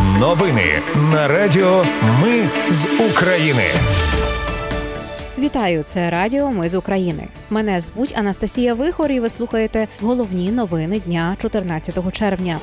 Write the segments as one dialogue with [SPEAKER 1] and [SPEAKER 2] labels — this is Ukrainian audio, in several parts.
[SPEAKER 1] Новини на Радіо Ми з України.
[SPEAKER 2] Вітаю, це Радіо Ми з України. Мене звуть Анастасія Вихор, і ви слухаєте головні новини дня 14 червня.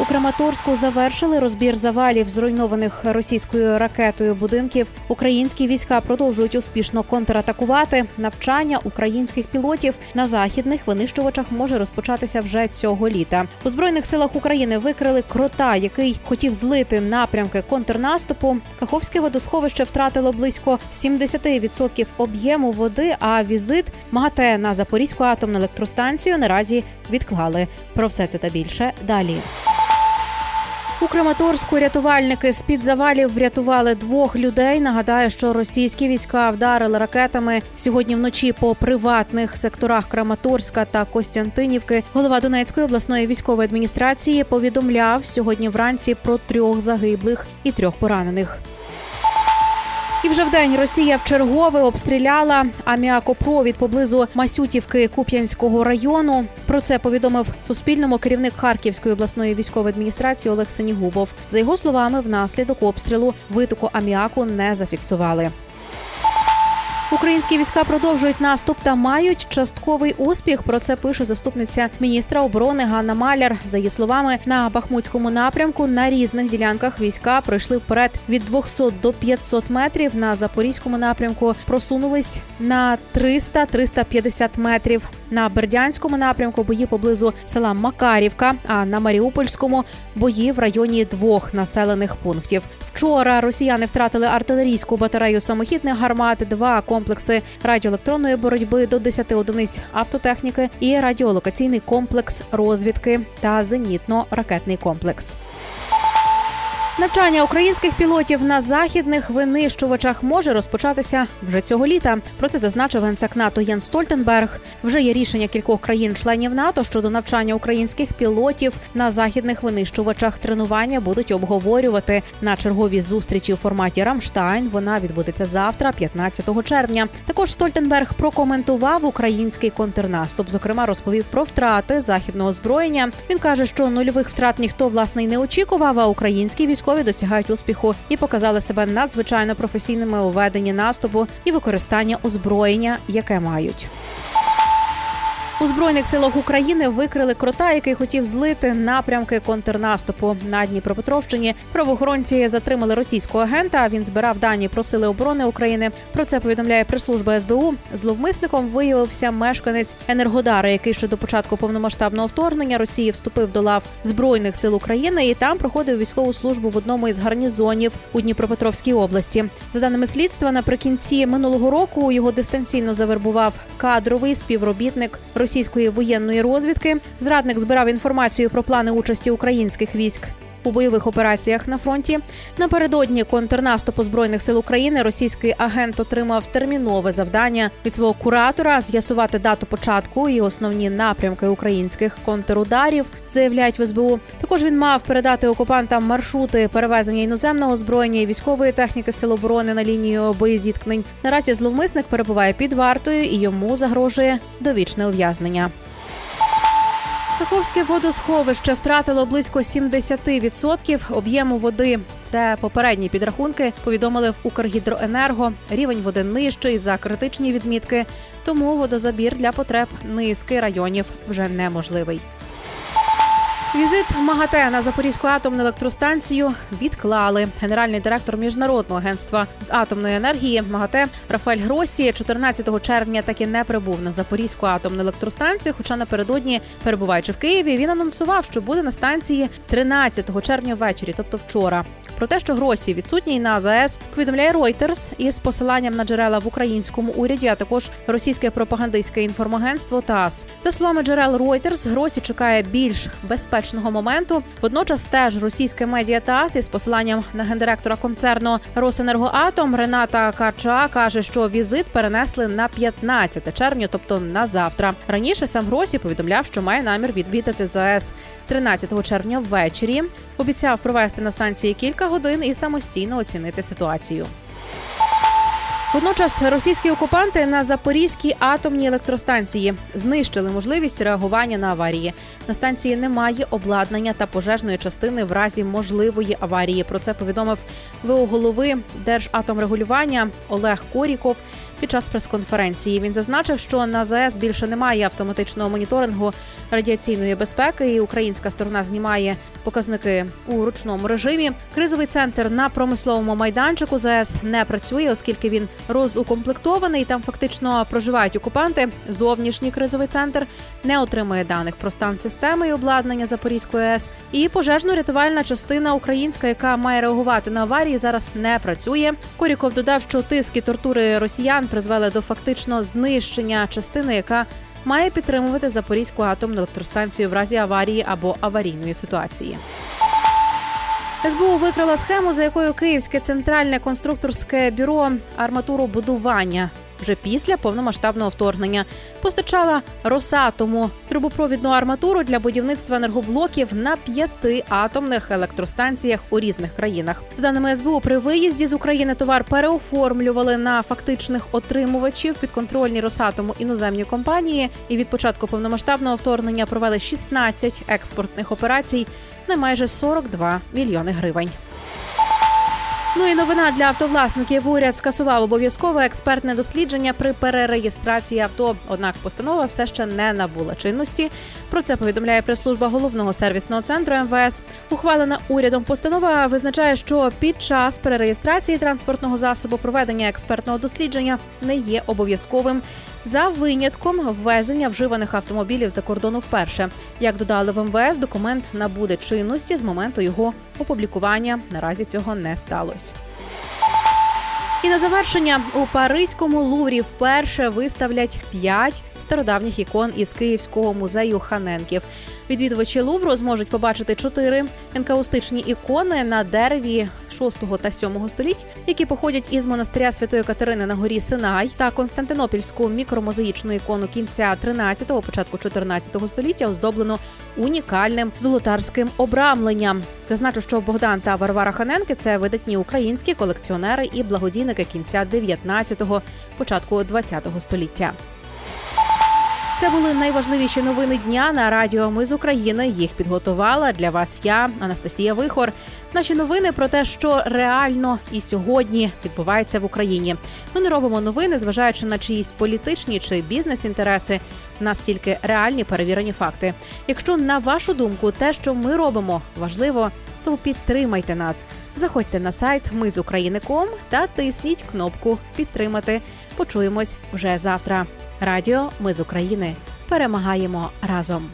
[SPEAKER 2] У Краматорську завершили розбір завалів зруйнованих російською ракетою будинків. Українські війська продовжують успішно контратакувати. Навчання українських пілотів на західних винищувачах може розпочатися вже цього літа. У збройних силах України викрили крота, який хотів злити напрямки контрнаступу. Каховське водосховище втратило близько 70% об'єму води. А візит МАГАТЕ на Запорізьку атомну електростанцію наразі відклали. Про все це та більше далі. У Краматорську рятувальники з під завалів врятували двох людей. Нагадаю, що російські війська вдарили ракетами сьогодні вночі по приватних секторах Краматорська та Костянтинівки. Голова Донецької обласної військової адміністрації повідомляв сьогодні вранці про трьох загиблих і трьох поранених. І вже вдень Росія вчергове обстріляла аміакопровід поблизу Масютівки Куп'янського району. Про це повідомив Суспільному керівник Харківської обласної військової адміністрації Олег Сенігубов. За його словами, внаслідок обстрілу витоку аміаку не зафіксували. Українські війська продовжують наступ та мають частковий успіх. Про це пише заступниця міністра оборони Ганна Маляр. За її словами, на Бахмутському напрямку на різних ділянках війська пройшли вперед від 200 до 500 метрів. На запорізькому напрямку просунулись на 300-350 метрів. На Бердянському напрямку бої поблизу села Макарівка. А на Маріупольському бої в районі двох населених пунктів. Вчора росіяни втратили артилерійську батарею самохідних гармат, два комплекси радіоелектронної боротьби до 10 одиниць автотехніки і радіолокаційний комплекс розвідки та зенітно-ракетний комплекс. Навчання українських пілотів на західних винищувачах може розпочатися вже цього літа. Про це зазначив генсек НАТО Єн Стольтенберг. Вже є рішення кількох країн-членів НАТО щодо навчання українських пілотів на західних винищувачах. Тренування будуть обговорювати на черговій зустрічі у форматі Рамштайн. Вона відбудеться завтра, 15 червня. Також Стольтенберг прокоментував український контрнаступ. Зокрема, розповів про втрати західного озброєння. Він каже, що нульових втрат ніхто власне й не очікував. А українські військові військові досягають успіху і показали себе надзвичайно професійними у веденні наступу і використання озброєння, яке мають. Збройних силах України викрили крота, який хотів злити напрямки контрнаступу на Дніпропетровщині. Правоохоронці затримали російського агента. Він збирав дані про сили оборони України. Про це повідомляє прес-служба СБУ. Зловмисником виявився мешканець Енергодара, який ще до початку повномасштабного вторгнення Росії вступив до лав збройних сил України і там проходив військову службу в одному із гарнізонів у Дніпропетровській області. За даними слідства, наприкінці минулого року його дистанційно завербував кадровий співробітник російської воєнної розвідки. Зрадник збирав інформацію про плани участі українських військ. У бойових операціях на фронті напередодні контрнаступу збройних сил України російський агент отримав термінове завдання від свого куратора з'ясувати дату початку і основні напрямки українських контрударів. Заявляють в СБУ. Також він мав передати окупантам маршрути перевезення іноземного озброєння і військової техніки сил оборони на лінію боєзіткнень. Наразі зловмисник перебуває під вартою і йому загрожує довічне ув'язнення. Каховське водосховище втратило близько 70% об'єму води. Це попередні підрахунки. Повідомили в Укргідроенерго. Рівень води нижчий за критичні відмітки, тому водозабір для потреб низки районів вже неможливий. Візит МАГАТЕ на Запорізьку атомну електростанцію відклали. Генеральний директор міжнародного агентства з атомної енергії МАГАТЕ Рафаель Гросі 14 червня таки не прибув на Запорізьку атомну електростанцію. Хоча напередодні, перебуваючи в Києві, він анонсував, що буде на станції 13 червня ввечері, тобто вчора. Про те, що Гросі відсутній на ЗАЕС, повідомляє Reuters із посиланням на джерела в українському уряді, а також російське пропагандистське інформагентство ТАСС. За словами джерел Reuters, Гросі чекає більш безпечного моменту. Водночас теж російське медіа ТАСС із посиланням на гендиректора концерну Росенергоатом Рената Кача каже, що візит перенесли на 15 червня, тобто на завтра. Раніше сам Гросі повідомляв, що має намір відвідати ЗАЕС 13 червня ввечері. Обіцяв провести на станції кілька годин і самостійно оцінити ситуацію. Водночас російські окупанти на Запорізькій атомній електростанції знищили можливість реагування на аварії. На станції немає обладнання та пожежної частини в разі можливої аварії. Про це повідомив ВО голови Держатомрегулювання Олег Коріков під час прес-конференції. Він зазначив, що на ЗАЕС більше немає автоматичного моніторингу радіаційної безпеки, і українська сторона знімає показники у ручному режимі. Кризовий центр на промисловому майданчику ЗАЕС не працює, оскільки він розукомплектований. Там фактично проживають окупанти. Зовнішній кризовий центр не отримує даних про стан системи і обладнання Запорізької АЕС. І пожежно-рятувальна частина українська, яка має реагувати на аварії, зараз не працює. Коріков додав, що тиск і тортури росіян призвели до фактично знищення частини, яка має підтримувати Запорізьку атомну електростанцію в разі аварії або аварійної ситуації. СБУ викрила схему, за якою Київське центральне конструкторське бюро арматуробудування вже після повномасштабного вторгнення постачала Росатому трубопровідну арматуру для будівництва енергоблоків на п'яти атомних електростанціях у різних країнах. За даними СБУ, при виїзді з України товар переоформлювали на фактичних отримувачів підконтрольні Росатому іноземні компанії. І від початку повномасштабного вторгнення провели 16 експортних операцій на майже 42 мільйони гривень. Ну і новина для автовласників. Уряд скасував обов'язкове експертне дослідження при перереєстрації авто. Однак постанова все ще не набула чинності. Про це повідомляє прес-служба головного сервісного центру МВС. Ухвалена урядом постанова визначає, що під час перереєстрації транспортного засобу проведення експертного дослідження не є обов'язковим. За винятком ввезення вживаних автомобілів за кордону вперше, як додали в МВС, документ набуде чинності з моменту його опублікування. Наразі цього не сталося. І на завершення у Паризькому луврі вперше виставлять п'ять стародавніх ікон із Київського музею Ханенків. Відвідувачі Лувру зможуть побачити чотири енкаустичні ікони на дереві 6 та 7 століть, які походять із монастиря Святої Катерини на горі Синай та Константинопільську мікромозаїчну ікону кінця 13-го, початку 14 століття, оздоблено унікальним золотарським обрамленням. Зазначу, що Богдан та Варвара Ханенки це видатні українські колекціонери і благодійники кінця 19-го, початку 20-го століття. Це були найважливіші новини дня на радіо. Ми з України їх підготувала для вас. Я Анастасія Вихор. Наші новини про те, що реально і сьогодні відбувається в Україні. Ми не робимо новини, зважаючи на чиїсь політичні чи бізнес-інтереси. Нас тільки реальні перевірені факти. Якщо на вашу думку, те, що ми робимо, важливо, то підтримайте нас. Заходьте на сайт Ми з України.ком та тисніть кнопку Підтримати. Почуємось вже завтра. Радіо Ми з України перемагаємо разом.